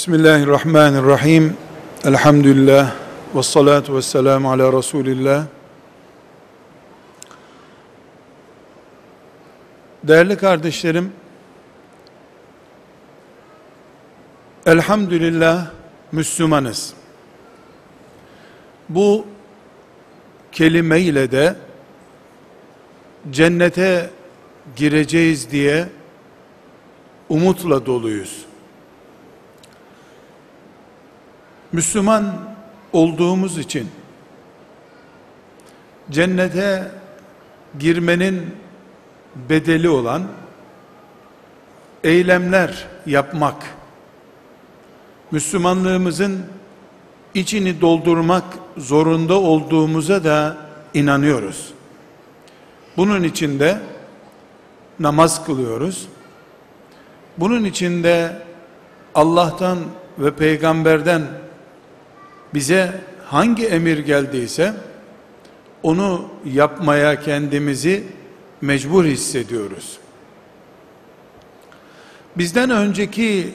Bismillahirrahmanirrahim. Elhamdülillah. Ve salatu ve selamu ala Resulillah. Değerli kardeşlerim, elhamdülillah Müslümanız. Bu kelime ile de cennete gireceğiz diye umutla doluyuz. Müslüman olduğumuz için cennete girmenin bedeli olan eylemler yapmak, Müslümanlığımızın içini doldurmak zorunda olduğumuza da inanıyoruz. Bunun içinde namaz kılıyoruz. Bunun içinde Allah'tan ve peygamberden bize hangi emir geldiyse onu yapmaya kendimizi mecbur hissediyoruz. Bizden önceki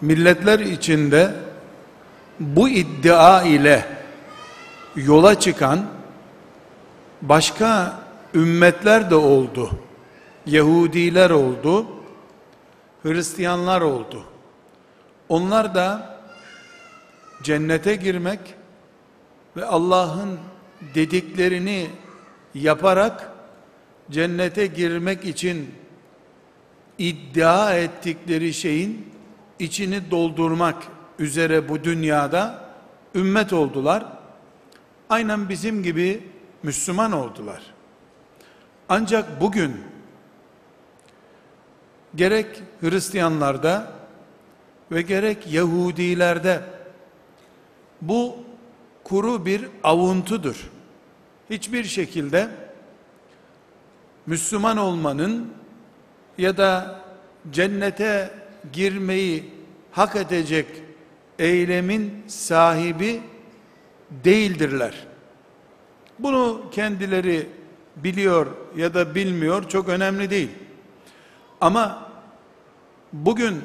milletler içinde bu iddia ile yola çıkan başka ümmetler de oldu. Yahudiler oldu. Hristiyanlar oldu. Onlar da cennete girmek ve Allah'ın dediklerini yaparak cennete girmek için iddia ettikleri şeyin içini doldurmak üzere bu dünyada ümmet oldular. Aynen bizim gibi Müslüman oldular. Ancak bugün gerek Hristiyanlarda ve gerek Yahudilerde bu kuru bir avuntudur. Hiçbir şekilde Müslüman olmanın ya da cennete girmeyi hak edecek eylemin sahibi değildirler. Bunu kendileri biliyor ya da bilmiyor çok önemli değil. Ama bugün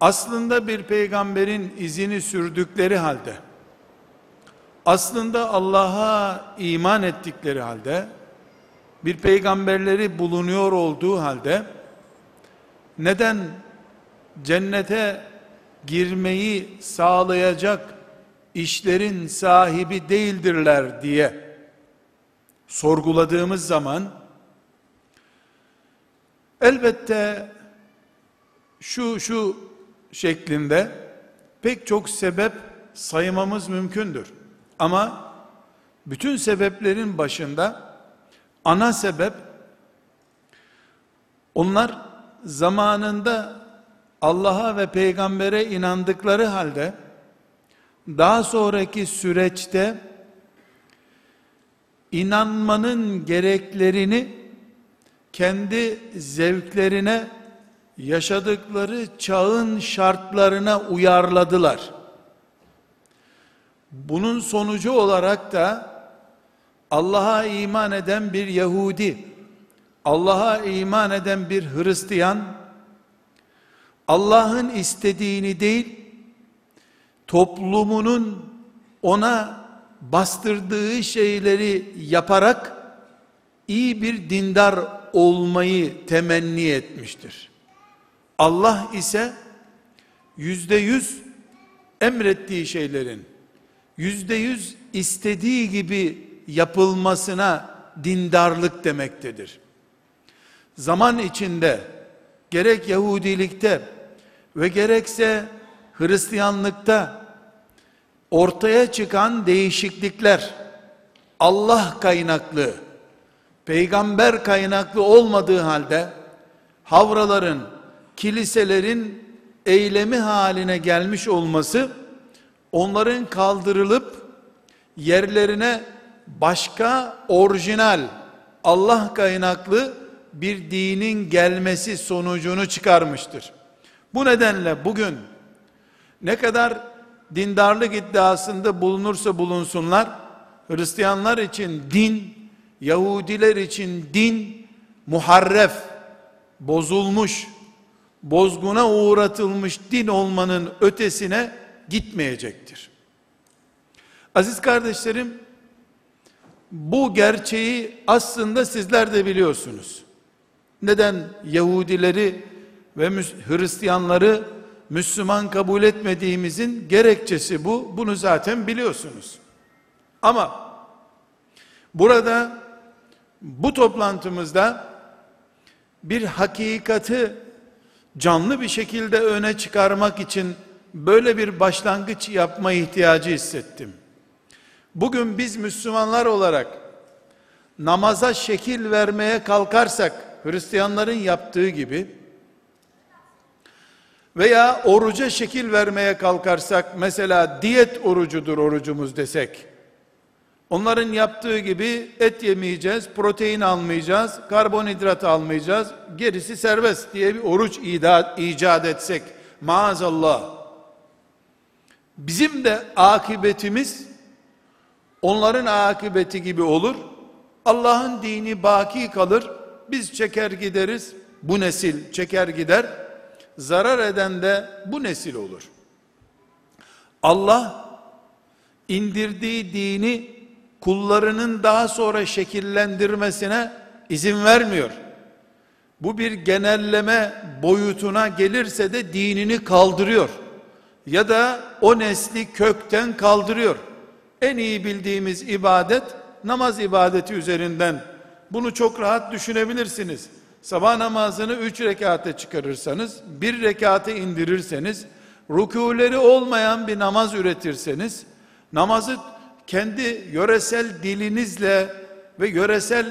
aslında bir peygamberin izini sürdükleri halde aslında Allah'a iman ettikleri halde bir peygamberleri bulunuyor olduğu halde neden cennete girmeyi sağlayacak işlerin sahibi değildirler diye sorguladığımız zaman elbette şu şu şeklinde pek çok sebep saymamız mümkündür. Ama bütün sebeplerin başında ana sebep onlar zamanında Allah'a ve peygambere inandıkları halde daha sonraki süreçte inanmanın gereklerini kendi zevklerine yaşadıkları çağın şartlarına uyarladılar. Bunun sonucu olarak da Allah'a iman eden bir Yahudi, Allah'a iman eden bir Hristiyan, Allah'ın istediğini değil, toplumunun ona bastırdığı şeyleri yaparak iyi bir dindar olmayı temenni etmiştir. Allah ise yüzde yüz emrettiği şeylerin yüzde yüz istediği gibi yapılmasına dindarlık demektedir. Zaman içinde gerek Yahudilikte ve gerekse Hristiyanlıkta ortaya çıkan değişiklikler Allah kaynaklı, peygamber kaynaklı olmadığı halde havraların, kiliselerin eylemi haline gelmiş olması onların kaldırılıp yerlerine başka orijinal Allah kaynaklı bir dinin gelmesi sonucunu çıkarmıştır. Bu nedenle bugün ne kadar dindarlık iddiasında bulunursa bulunsunlar, Hristiyanlar için din, Yahudiler için din muharref, bozulmuş, bozguna uğratılmış din olmanın ötesine gitmeyecektir. Aziz kardeşlerim, bu gerçeği aslında sizler de biliyorsunuz. Neden Yahudileri ve Hristiyanları Müslüman kabul etmediğimizin gerekçesi bu. Bunu zaten biliyorsunuz. Ama burada bu toplantımızda bir hakikati canlı bir şekilde öne çıkarmak için böyle bir başlangıç yapma ihtiyacı hissettim. Bugün biz Müslümanlar olarak namaza şekil vermeye kalkarsak Hristiyanların yaptığı gibi veya oruca şekil vermeye kalkarsak mesela diyet orucudur orucumuz desek onların yaptığı gibi et yemeyeceğiz, protein almayacağız, karbonhidrat almayacağız, gerisi serbest diye bir oruç icat, etsek maazallah bizim de akıbetimiz onların akıbeti gibi olur. Allah'ın dini baki kalır. Biz çeker gideriz. Bu nesil çeker gider. Zarar eden de bu nesil olur. Allah indirdiği dini kullarının daha sonra şekillendirmesine izin vermiyor. Bu bir genelleme boyutuna gelirse de dinini kaldırıyor. Ya da o nesli kökten kaldırıyor. En iyi bildiğimiz ibadet namaz ibadeti üzerinden bunu çok rahat düşünebilirsiniz. Sabah namazını üç rekate çıkarırsanız, bir rekate indirirseniz, rükûleri olmayan bir namaz üretirseniz, namazı kendi yöresel dilinizle ve yöresel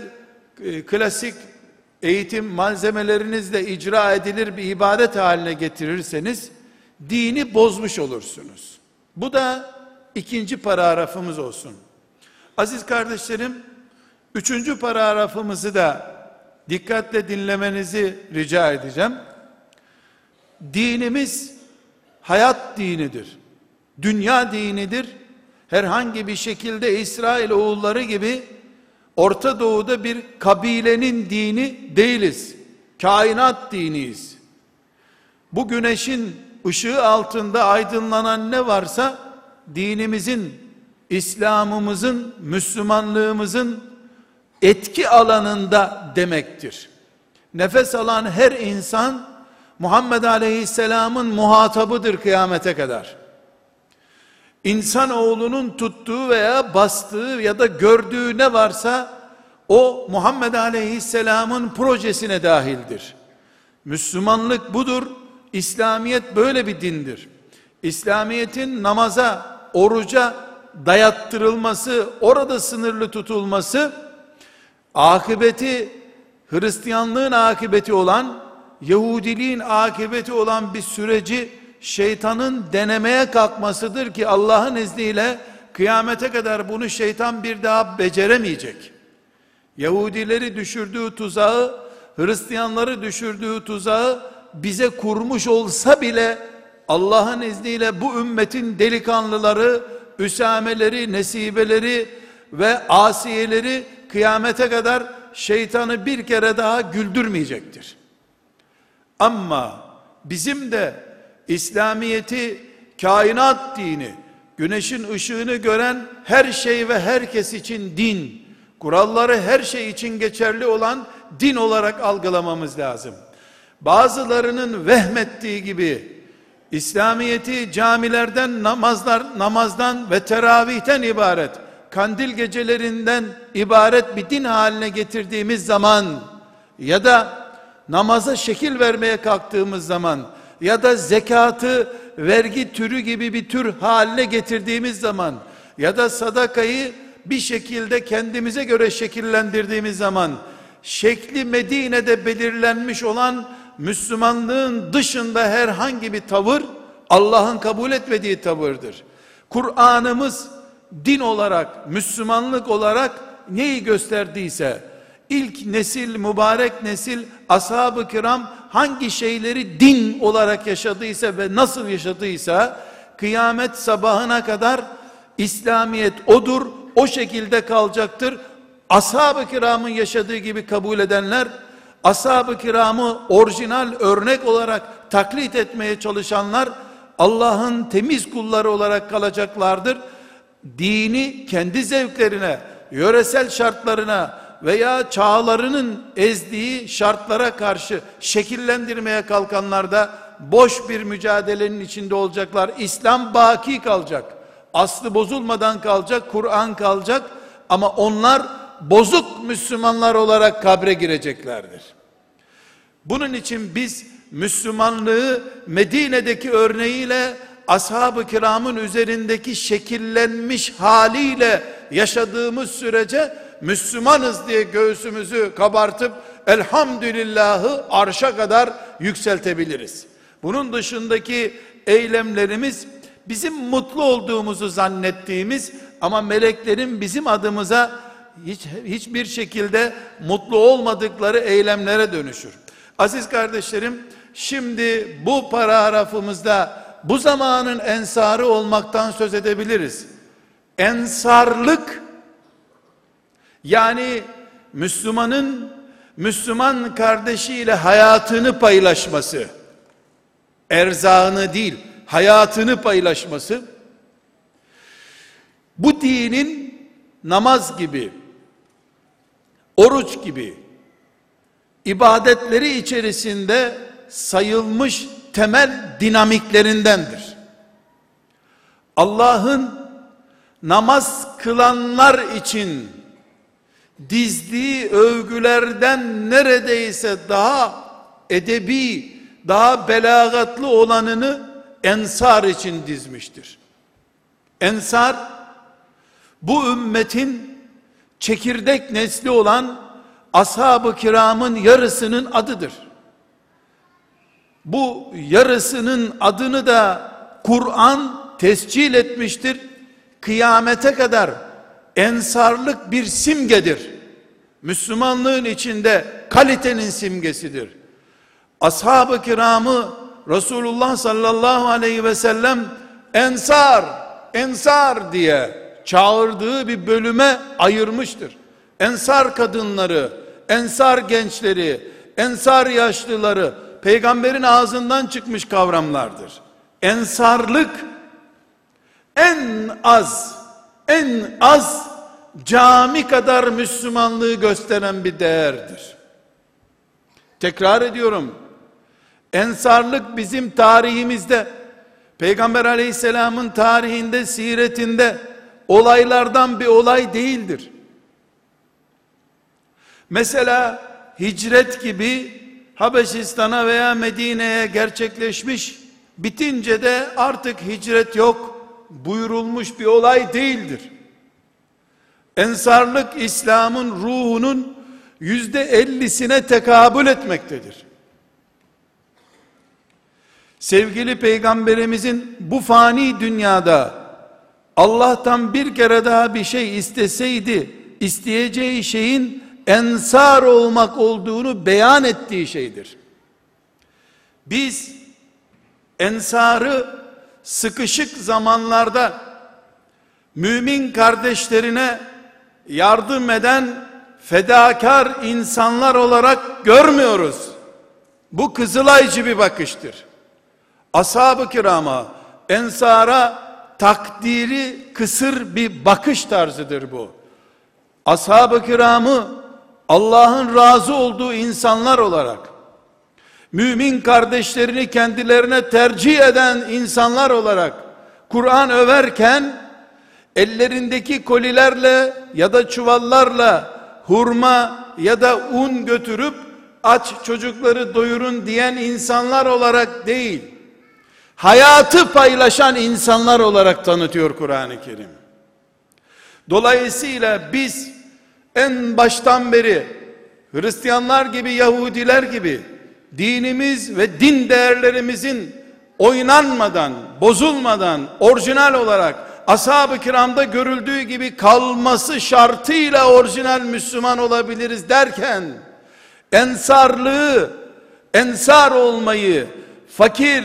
e, klasik eğitim malzemelerinizle icra edilir bir ibadet haline getirirseniz, dini bozmuş olursunuz. Bu da ikinci paragrafımız olsun. Aziz kardeşlerim, üçüncü paragrafımızı da dikkatle dinlemenizi rica edeceğim. Dinimiz hayat dinidir. Dünya dinidir. Herhangi bir şekilde İsrail oğulları gibi Orta Doğu'da bir kabilenin dini değiliz. Kainat diniyiz. Bu güneşin ışığı altında aydınlanan ne varsa dinimizin, İslam'ımızın, Müslümanlığımızın etki alanında demektir. Nefes alan her insan Muhammed Aleyhisselam'ın muhatabıdır kıyamete kadar. İnsan oğlunun tuttuğu veya bastığı ya da gördüğü ne varsa o Muhammed Aleyhisselam'ın projesine dahildir. Müslümanlık budur. İslamiyet böyle bir dindir. İslamiyetin namaza, oruca dayattırılması, orada sınırlı tutulması, akıbeti, Hristiyanlığın akıbeti olan, Yahudiliğin akıbeti olan bir süreci, şeytanın denemeye kalkmasıdır ki Allah'ın izniyle kıyamete kadar bunu şeytan bir daha beceremeyecek. Yahudileri düşürdüğü tuzağı, Hristiyanları düşürdüğü tuzağı bize kurmuş olsa bile Allah'ın izniyle bu ümmetin delikanlıları, üsameleri, nesibeleri ve asiyeleri kıyamete kadar şeytanı bir kere daha güldürmeyecektir. Ama bizim de İslamiyeti kainat dini, güneşin ışığını gören her şey ve herkes için din, kuralları her şey için geçerli olan din olarak algılamamız lazım. Bazılarının vehmettiği gibi İslamiyeti camilerden namazlar namazdan ve teravihten ibaret kandil gecelerinden ibaret bir din haline getirdiğimiz zaman ya da namaza şekil vermeye kalktığımız zaman ya da zekatı vergi türü gibi bir tür haline getirdiğimiz zaman ya da sadakayı bir şekilde kendimize göre şekillendirdiğimiz zaman şekli Medine'de belirlenmiş olan Müslümanlığın dışında herhangi bir tavır Allah'ın kabul etmediği tavırdır. Kur'an'ımız din olarak, Müslümanlık olarak neyi gösterdiyse ilk nesil, mübarek nesil, ashab-ı kiram hangi şeyleri din olarak yaşadıysa ve nasıl yaşadıysa kıyamet sabahına kadar İslamiyet odur, o şekilde kalacaktır. Ashab-ı kiramın yaşadığı gibi kabul edenler ashab-ı kiramı orijinal örnek olarak taklit etmeye çalışanlar Allah'ın temiz kulları olarak kalacaklardır. Dini kendi zevklerine, yöresel şartlarına veya çağlarının ezdiği şartlara karşı şekillendirmeye kalkanlar da boş bir mücadelenin içinde olacaklar. İslam baki kalacak. Aslı bozulmadan kalacak, Kur'an kalacak ama onlar bozuk Müslümanlar olarak kabre gireceklerdir. Bunun için biz Müslümanlığı Medine'deki örneğiyle ashab-ı kiramın üzerindeki şekillenmiş haliyle yaşadığımız sürece Müslümanız diye göğsümüzü kabartıp elhamdülillahı arşa kadar yükseltebiliriz. Bunun dışındaki eylemlerimiz bizim mutlu olduğumuzu zannettiğimiz ama meleklerin bizim adımıza hiç, hiçbir şekilde mutlu olmadıkları eylemlere dönüşür. Aziz kardeşlerim, şimdi bu paragrafımızda bu zamanın ensarı olmaktan söz edebiliriz. Ensarlık yani Müslümanın Müslüman kardeşiyle hayatını paylaşması, erzağını değil, hayatını paylaşması, bu dinin namaz gibi, oruç gibi, ibadetleri içerisinde sayılmış temel dinamiklerindendir. Allah'ın namaz kılanlar için dizdiği övgülerden neredeyse daha edebi, daha belagatlı olanını ensar için dizmiştir. Ensar bu ümmetin çekirdek nesli olan ashab-ı kiramın yarısının adıdır. Bu yarısının adını da Kur'an tescil etmiştir. Kıyamete kadar ensarlık bir simgedir. Müslümanlığın içinde kalitenin simgesidir. Ashab-ı kiramı Resulullah sallallahu aleyhi ve sellem ensar, ensar diye çağırdığı bir bölüme ayırmıştır. Ensar kadınları, ensar gençleri, ensar yaşlıları peygamberin ağzından çıkmış kavramlardır. Ensarlık en az en az cami kadar Müslümanlığı gösteren bir değerdir. Tekrar ediyorum. Ensarlık bizim tarihimizde Peygamber aleyhisselamın tarihinde, siretinde olaylardan bir olay değildir. Mesela hicret gibi Habeşistan'a veya Medine'ye gerçekleşmiş, bitince de artık hicret yok buyurulmuş bir olay değildir. Ensarlık İslam'ın ruhunun yüzde ellisine tekabül etmektedir. Sevgili peygamberimizin bu fani dünyada Allah'tan bir kere daha bir şey isteseydi, isteyeceği şeyin ensar olmak olduğunu beyan ettiği şeydir. Biz ensarı sıkışık zamanlarda mümin kardeşlerine yardım eden fedakar insanlar olarak görmüyoruz. Bu kızılaycı bir bakıştır. Ashab-ı kirama, ensara takdiri kısır bir bakış tarzıdır bu. Ashab-ı kiramı Allah'ın razı olduğu insanlar olarak mümin kardeşlerini kendilerine tercih eden insanlar olarak Kur'an överken ellerindeki kolilerle ya da çuvallarla hurma ya da un götürüp aç çocukları doyurun diyen insanlar olarak değil hayatı paylaşan insanlar olarak tanıtıyor Kur'an-ı Kerim. Dolayısıyla biz en baştan beri Hristiyanlar gibi Yahudiler gibi dinimiz ve din değerlerimizin oynanmadan, bozulmadan, orijinal olarak ashab-ı kiramda görüldüğü gibi kalması şartıyla orijinal Müslüman olabiliriz derken ensarlığı, ensar olmayı, fakir,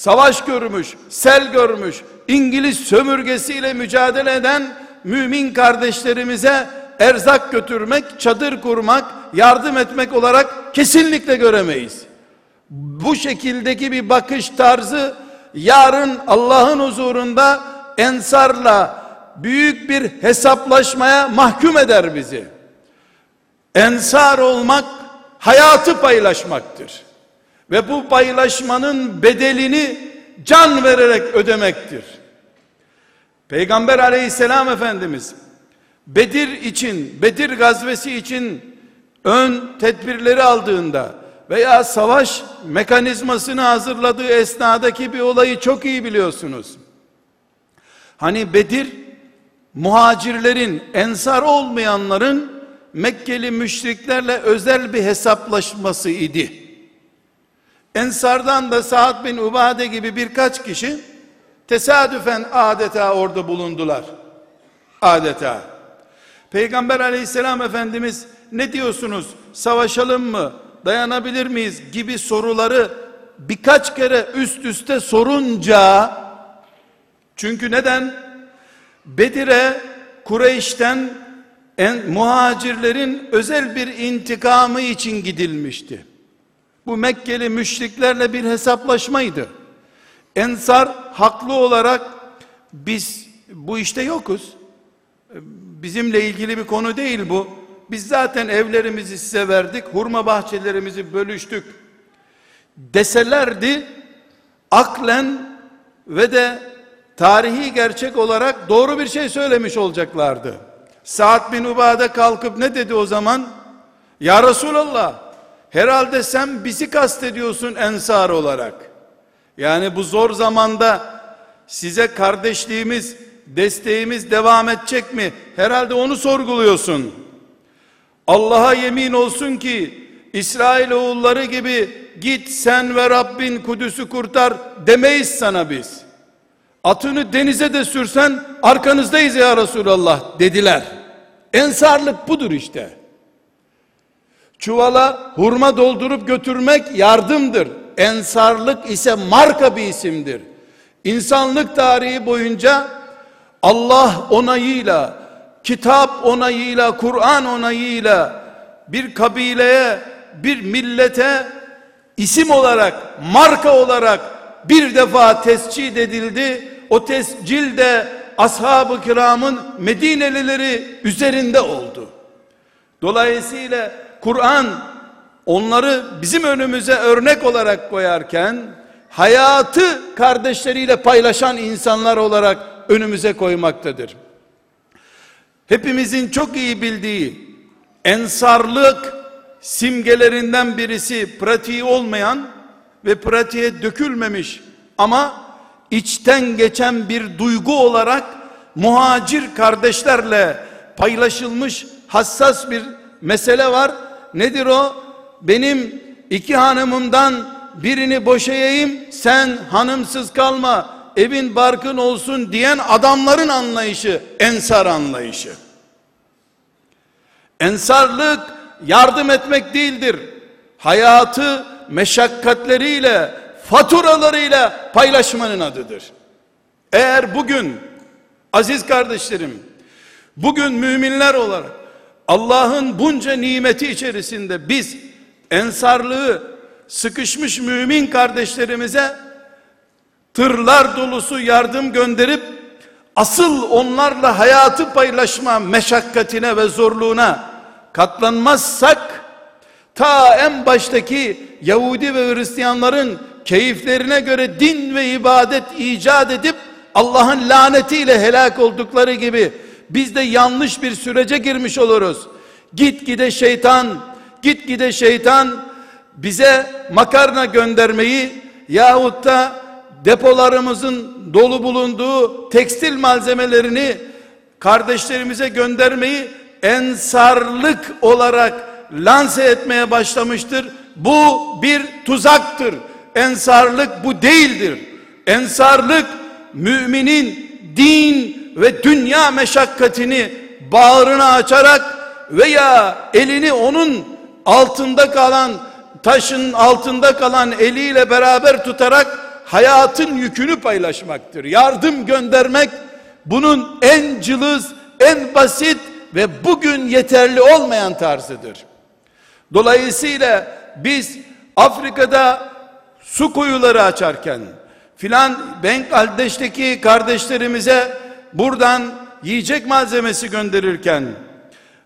savaş görmüş, sel görmüş, İngiliz sömürgesiyle mücadele eden mümin kardeşlerimize erzak götürmek, çadır kurmak, yardım etmek olarak kesinlikle göremeyiz. bu şekildeki bir bakış tarzı yarın Allah'ın huzurunda ensarla büyük bir hesaplaşmaya mahkum eder bizi. Ensar olmak hayatı paylaşmaktır. Ve bu paylaşmanın bedelini can vererek ödemektir. Peygamber aleyhisselam efendimiz Bedir için, Bedir gazvesi için ön tedbirleri aldığında veya savaş mekanizmasını hazırladığı esnadaki bir olayı çok iyi biliyorsunuz. Hani Bedir muhacirlerin, ensar olmayanların Mekkeli müşriklerle özel bir hesaplaşması idi. Ensardan da Sa'd bin Ubade gibi birkaç kişi tesadüfen adeta orada bulundular. Adeta. Peygamber aleyhisselam efendimiz ne diyorsunuz savaşalım mı dayanabilir miyiz gibi soruları birkaç kere üst üste sorunca çünkü neden Bedir'e Kureyş'ten en, muhacirlerin özel bir intikamı için gidilmişti. Bu Mekkeli müşriklerle bir hesaplaşmaydı. Ensar haklı olarak biz bu işte yokuz. Bizimle ilgili bir konu değil bu. Biz zaten evlerimizi size verdik, hurma bahçelerimizi bölüştük deselerdi aklen ve de tarihi gerçek olarak doğru bir şey söylemiş olacaklardı. Saad bin Ubade kalkıp ne dedi o zaman? Ya Resulallah herhalde sen bizi kastediyorsun ensar olarak. Yani bu zor zamanda size kardeşliğimiz, desteğimiz devam edecek mi? Herhalde onu sorguluyorsun. Allah'a yemin olsun ki İsrail oğulları gibi git sen ve Rabbin Kudüs'ü kurtar demeyiz sana biz. Atını denize de sürsen arkanızdayız ya Resulallah dediler. Ensarlık budur işte. Çuvala hurma doldurup götürmek yardımdır. Ensarlık ise marka bir isimdir. İnsanlık tarihi boyunca Allah onayıyla, kitap onayıyla, Kur'an onayıyla bir kabileye, bir millete isim olarak, marka olarak bir defa tescil edildi. O tescil de ashab-ı kiramın Medinelileri üzerinde oldu. Dolayısıyla Kur'an onları bizim önümüze örnek olarak koyarken hayatı kardeşleriyle paylaşan insanlar olarak önümüze koymaktadır. Hepimizin çok iyi bildiği ensarlık simgelerinden birisi pratiği olmayan ve pratiğe dökülmemiş ama içten geçen bir duygu olarak muhacir kardeşlerle paylaşılmış hassas bir mesele var. Nedir o? Benim iki hanımımdan birini boşayayım, sen hanımsız kalma, evin barkın olsun diyen adamların anlayışı, ensar anlayışı. Ensarlık yardım etmek değildir. Hayatı meşakkatleriyle, faturalarıyla paylaşmanın adıdır. Eğer bugün aziz kardeşlerim, bugün müminler olarak Allah'ın bunca nimeti içerisinde biz ensarlığı sıkışmış mümin kardeşlerimize tırlar dolusu yardım gönderip asıl onlarla hayatı paylaşma meşakkatine ve zorluğuna katlanmazsak ta en baştaki Yahudi ve Hristiyanların keyiflerine göre din ve ibadet icat edip Allah'ın lanetiyle helak oldukları gibi biz de yanlış bir sürece girmiş oluruz. Git gide şeytan, git gide şeytan bize makarna göndermeyi yahut da depolarımızın dolu bulunduğu tekstil malzemelerini kardeşlerimize göndermeyi ensarlık olarak lanse etmeye başlamıştır. Bu bir tuzaktır. Ensarlık bu değildir. Ensarlık müminin din ve dünya meşakkatini bağrına açarak veya elini onun altında kalan taşın altında kalan eliyle beraber tutarak hayatın yükünü paylaşmaktır. Yardım göndermek bunun en cılız, en basit ve bugün yeterli olmayan tarzıdır. Dolayısıyla biz Afrika'da su kuyuları açarken filan Bangladeş'teki kardeşlerimize buradan yiyecek malzemesi gönderirken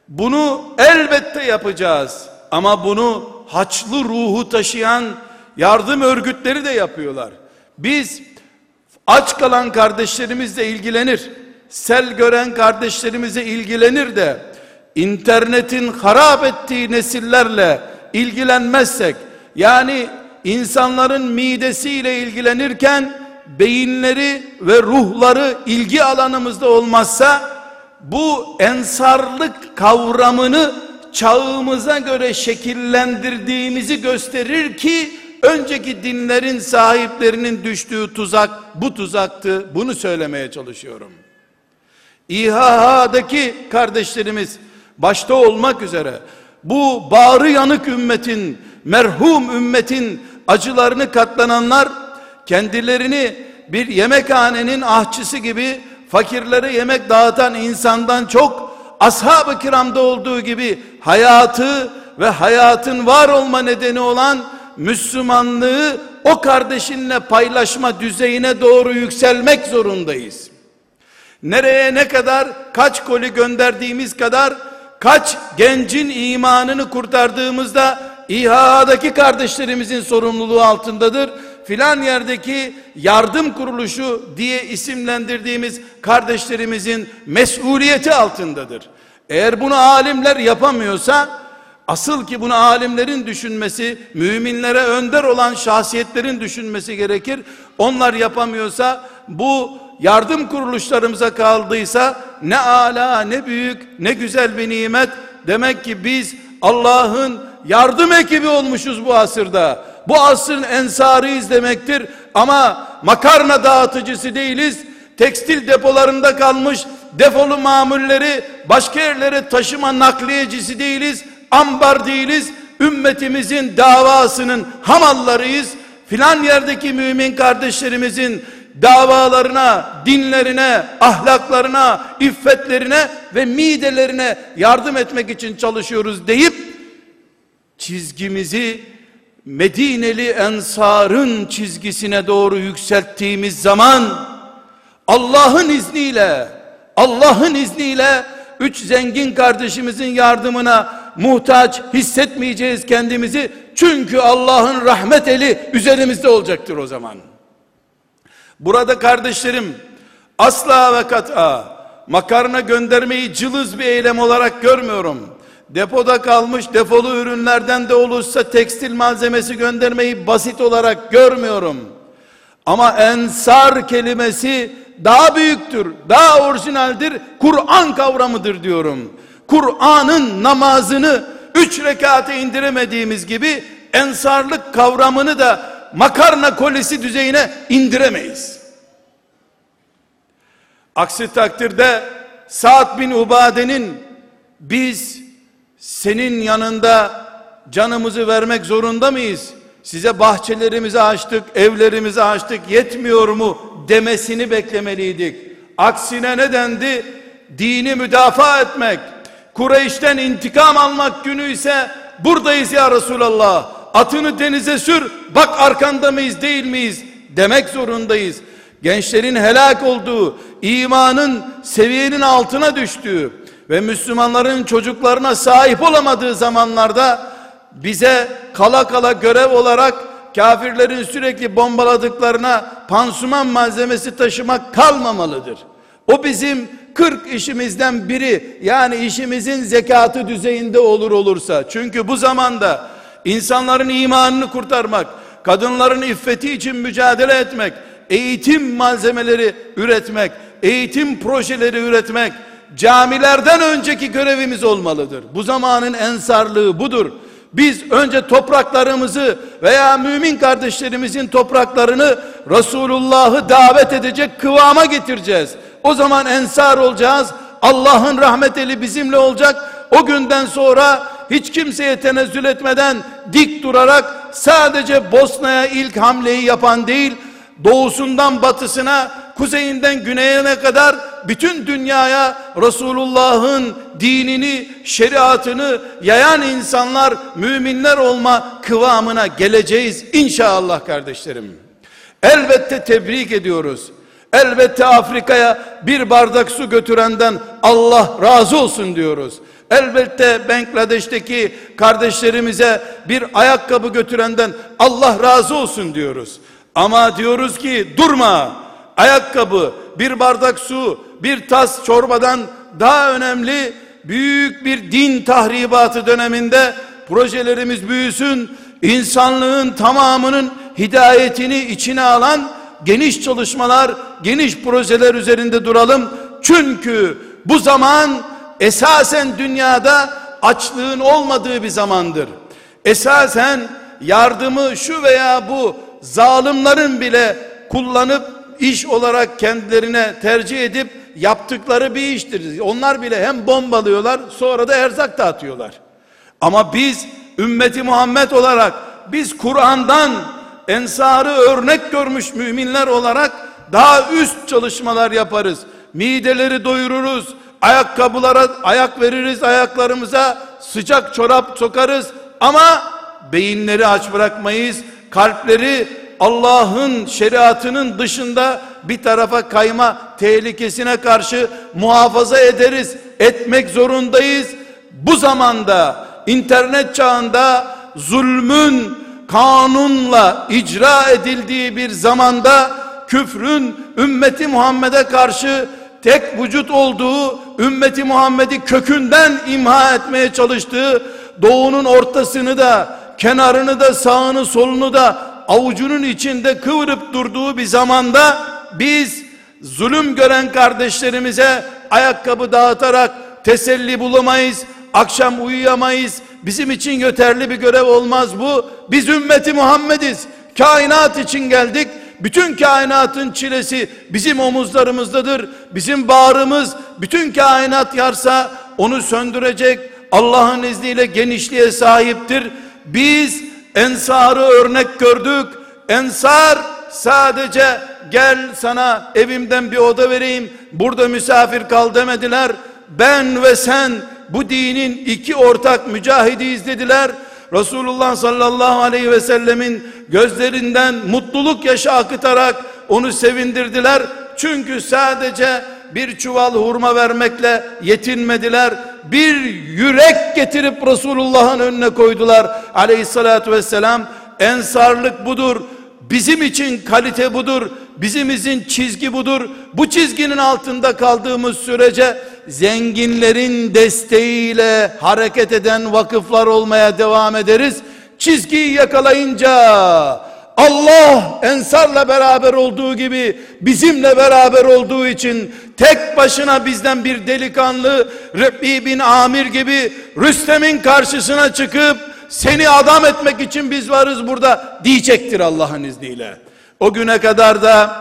bunu elbette yapacağız. Ama bunu haçlı ruhu taşıyan yardım örgütleri de yapıyorlar. Biz aç kalan kardeşlerimizle ilgilenir. Sel gören kardeşlerimize ilgilenir de internetin harap ettiği nesillerle ilgilenmezsek yani insanların midesiyle ilgilenirken beyinleri ve ruhları ilgi alanımızda olmazsa bu ensarlık kavramını çağımıza göre şekillendirdiğimizi gösterir ki önceki dinlerin sahiplerinin düştüğü tuzak bu tuzaktı. Bunu söylemeye çalışıyorum. İHH'daki kardeşlerimiz başta olmak üzere bu bağrı yanık ümmetin, merhum ümmetin acılarını katlananlar kendilerini bir yemekhanenin ahçısı gibi fakirlere yemek dağıtan insandan çok ashab-ı kiramda olduğu gibi hayatı ve hayatın var olma nedeni olan Müslümanlığı o kardeşinle paylaşma düzeyine doğru yükselmek zorundayız. Nereye ne kadar kaç koli gönderdiğimiz kadar kaç gencin imanını kurtardığımızda İHA'daki kardeşlerimizin sorumluluğu altındadır. Filan yerdeki yardım kuruluşu diye isimlendirdiğimiz kardeşlerimizin mesuliyeti altındadır. Eğer bunu alimler yapamıyorsa asıl ki bunu alimlerin düşünmesi, müminlere önder olan şahsiyetlerin düşünmesi gerekir. Onlar yapamıyorsa bu yardım kuruluşlarımıza kaldıysa ne ala ne büyük ne güzel bir nimet. Demek ki biz Allah'ın yardım ekibi olmuşuz bu asırda. Bu asrın ensarıyız demektir. Ama makarna dağıtıcısı değiliz. Tekstil depolarında kalmış defolu mamulleri başka yerlere taşıma nakliyecisi değiliz. Ambar değiliz. Ümmetimizin davasının hamallarıyız. Filan yerdeki mümin kardeşlerimizin davalarına, dinlerine, ahlaklarına, iffetlerine ve midelerine yardım etmek için çalışıyoruz deyip çizgimizi Medineli ensarın çizgisine doğru yükselttiğimiz zaman Allah'ın izniyle Allah'ın izniyle üç zengin kardeşimizin yardımına muhtaç hissetmeyeceğiz kendimizi. Çünkü Allah'ın rahmet eli üzerimizde olacaktır o zaman. Burada kardeşlerim asla ve kat'a makarna göndermeyi cılız bir eylem olarak görmüyorum. Depoda kalmış defolu ürünlerden de olursa tekstil malzemesi göndermeyi basit olarak görmüyorum. Ama ensar kelimesi daha büyüktür, daha orijinaldir, Kur'an kavramıdır diyorum. Kur'an'ın namazını üç rekate indiremediğimiz gibi ensarlık kavramını da makarna kolisi düzeyine indiremeyiz. Aksi takdirde Sa'd bin Ubade'nin biz senin yanında canımızı vermek zorunda mıyız? Size bahçelerimizi açtık, evlerimizi açtık, yetmiyor mu demesini beklemeliydik. Aksine ne dendi? Dini müdafaa etmek, Kureyş'ten intikam almak günü ise buradayız ya Resulallah. Atını denize sür, bak arkanda mıyız değil miyiz demek zorundayız. Gençlerin helak olduğu, imanın seviyenin altına düştüğü ve Müslümanların çocuklarına sahip olamadığı zamanlarda bize kala kala görev olarak kafirlerin sürekli bombaladıklarına pansuman malzemesi taşımak kalmamalıdır. O bizim 40 işimizden biri yani işimizin zekatı düzeyinde olur olursa çünkü bu zamanda insanların imanını kurtarmak, kadınların iffeti için mücadele etmek, eğitim malzemeleri üretmek, eğitim projeleri üretmek camilerden önceki görevimiz olmalıdır. Bu zamanın ensarlığı budur. Biz önce topraklarımızı veya mümin kardeşlerimizin topraklarını Resulullah'ı davet edecek kıvama getireceğiz. O zaman ensar olacağız. Allah'ın rahmet eli bizimle olacak. O günden sonra hiç kimseye tenezzül etmeden dik durarak sadece Bosna'ya ilk hamleyi yapan değil, doğusundan batısına kuzeyinden güneyine kadar bütün dünyaya Resulullah'ın dinini, şeriatını yayan insanlar, müminler olma kıvamına geleceğiz inşallah kardeşlerim. Elbette tebrik ediyoruz. Elbette Afrika'ya bir bardak su götürenden Allah razı olsun diyoruz. Elbette Bangladeş'teki kardeşlerimize bir ayakkabı götürenden Allah razı olsun diyoruz. Ama diyoruz ki durma. Ayakkabı, bir bardak su, bir tas çorbadan daha önemli büyük bir din tahribatı döneminde projelerimiz büyüsün. insanlığın tamamının hidayetini içine alan geniş çalışmalar, geniş projeler üzerinde duralım. Çünkü bu zaman esasen dünyada açlığın olmadığı bir zamandır. Esasen yardımı şu veya bu zalimlerin bile kullanıp iş olarak kendilerine tercih edip yaptıkları bir iştir. Onlar bile hem bombalıyorlar sonra da erzak dağıtıyorlar. Ama biz ümmeti Muhammed olarak biz Kur'an'dan ensarı örnek görmüş müminler olarak daha üst çalışmalar yaparız. Mideleri doyururuz. Ayakkabılara ayak veririz ayaklarımıza. Sıcak çorap sokarız. Ama beyinleri aç bırakmayız. Kalpleri Allah'ın şeriatının dışında bir tarafa kayma tehlikesine karşı muhafaza ederiz. Etmek zorundayız. Bu zamanda internet çağında zulmün kanunla icra edildiği bir zamanda küfrün ümmeti Muhammed'e karşı tek vücut olduğu ümmeti Muhammed'i kökünden imha etmeye çalıştığı doğunun ortasını da kenarını da sağını solunu da avucunun içinde kıvırıp durduğu bir zamanda biz zulüm gören kardeşlerimize ayakkabı dağıtarak teselli bulamayız akşam uyuyamayız bizim için yeterli bir görev olmaz bu biz ümmeti Muhammediz kainat için geldik bütün kainatın çilesi bizim omuzlarımızdadır. Bizim bağrımız bütün kainat yarsa onu söndürecek Allah'ın izniyle genişliğe sahiptir. Biz ensarı örnek gördük. Ensar sadece gel sana evimden bir oda vereyim burada misafir kal demediler. Ben ve sen bu dinin iki ortak mücahidiyiz dediler. Resulullah sallallahu aleyhi ve sellemin gözlerinden mutluluk yaşı akıtarak onu sevindirdiler. Çünkü sadece bir çuval hurma vermekle yetinmediler. Bir yürek getirip Resulullah'ın önüne koydular. Aleyhissalatü vesselam ensarlık budur. Bizim için kalite budur. Bizimizin çizgi budur. Bu çizginin altında kaldığımız sürece zenginlerin desteğiyle hareket eden vakıflar olmaya devam ederiz. Çizgiyi yakalayınca Allah ensarla beraber olduğu gibi bizimle beraber olduğu için tek başına bizden bir delikanlı Rebbi bin Amir gibi Rüstem'in karşısına çıkıp seni adam etmek için biz varız burada diyecektir Allah'ın izniyle. O güne kadar da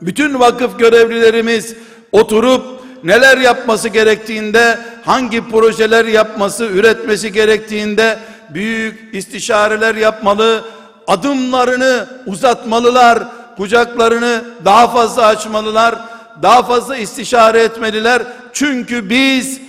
bütün vakıf görevlilerimiz oturup neler yapması gerektiğinde, hangi projeler yapması, üretmesi gerektiğinde büyük istişareler yapmalı, adımlarını uzatmalılar, kucaklarını daha fazla açmalılar, daha fazla istişare etmeliler. Çünkü biz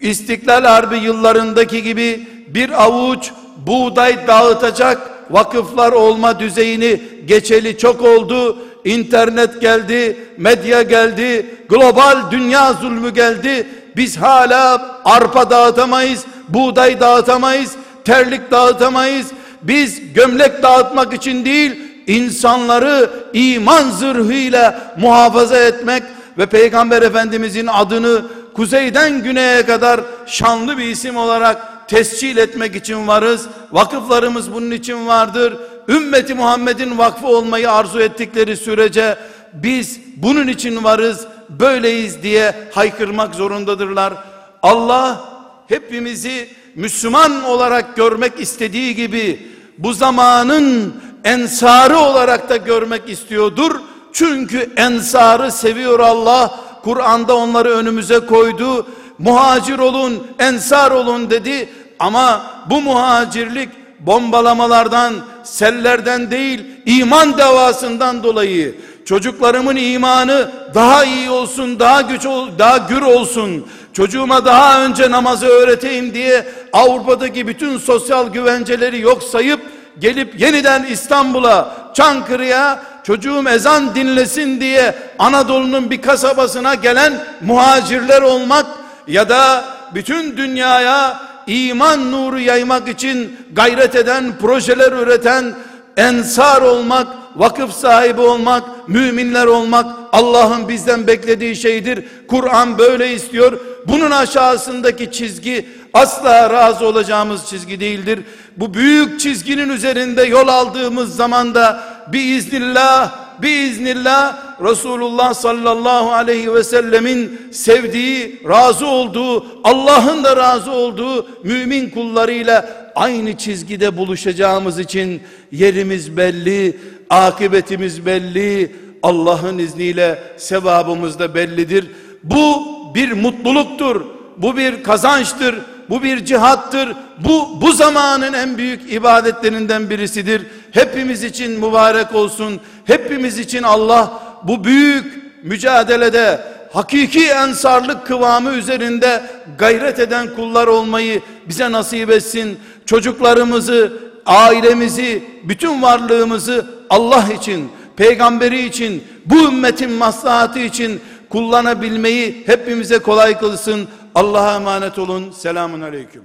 İstiklal Harbi yıllarındaki gibi bir avuç buğday dağıtacak vakıflar olma düzeyini geçeli çok oldu internet geldi, medya geldi, global dünya zulmü geldi. Biz hala arpa dağıtamayız, buğday dağıtamayız, terlik dağıtamayız. Biz gömlek dağıtmak için değil, insanları iman zırhıyla muhafaza etmek ve Peygamber Efendimizin adını kuzeyden güneye kadar şanlı bir isim olarak tescil etmek için varız. Vakıflarımız bunun için vardır ümmeti Muhammed'in vakfı olmayı arzu ettikleri sürece biz bunun için varız, böyleyiz diye haykırmak zorundadırlar. Allah hepimizi Müslüman olarak görmek istediği gibi bu zamanın ensarı olarak da görmek istiyordur. Çünkü ensarı seviyor Allah. Kur'an'da onları önümüze koydu. Muhacir olun, ensar olun dedi. Ama bu muhacirlik bombalamalardan, sellerden değil, iman davasından dolayı çocuklarımın imanı daha iyi olsun, daha güç ol, daha gür olsun. Çocuğuma daha önce namazı öğreteyim diye Avrupa'daki bütün sosyal güvenceleri yok sayıp gelip yeniden İstanbul'a, Çankırı'ya çocuğum ezan dinlesin diye Anadolu'nun bir kasabasına gelen muhacirler olmak ya da bütün dünyaya iman nuru yaymak için gayret eden, projeler üreten ensar olmak, vakıf sahibi olmak, müminler olmak Allah'ın bizden beklediği şeydir. Kur'an böyle istiyor. Bunun aşağısındaki çizgi asla razı olacağımız çizgi değildir. Bu büyük çizginin üzerinde yol aldığımız zaman da biiznillah biiznillah Resulullah sallallahu aleyhi ve sellemin sevdiği, razı olduğu, Allah'ın da razı olduğu mümin kullarıyla aynı çizgide buluşacağımız için yerimiz belli, akıbetimiz belli, Allah'ın izniyle sevabımız da bellidir. Bu bir mutluluktur, bu bir kazançtır, bu bir cihattır. Bu bu zamanın en büyük ibadetlerinden birisidir. Hepimiz için mübarek olsun. Hepimiz için Allah bu büyük mücadelede hakiki ensarlık kıvamı üzerinde gayret eden kullar olmayı bize nasip etsin. Çocuklarımızı, ailemizi, bütün varlığımızı Allah için, peygamberi için, bu ümmetin maslahatı için kullanabilmeyi hepimize kolay kılsın. Allah'a emanet olun. Selamun aleyküm.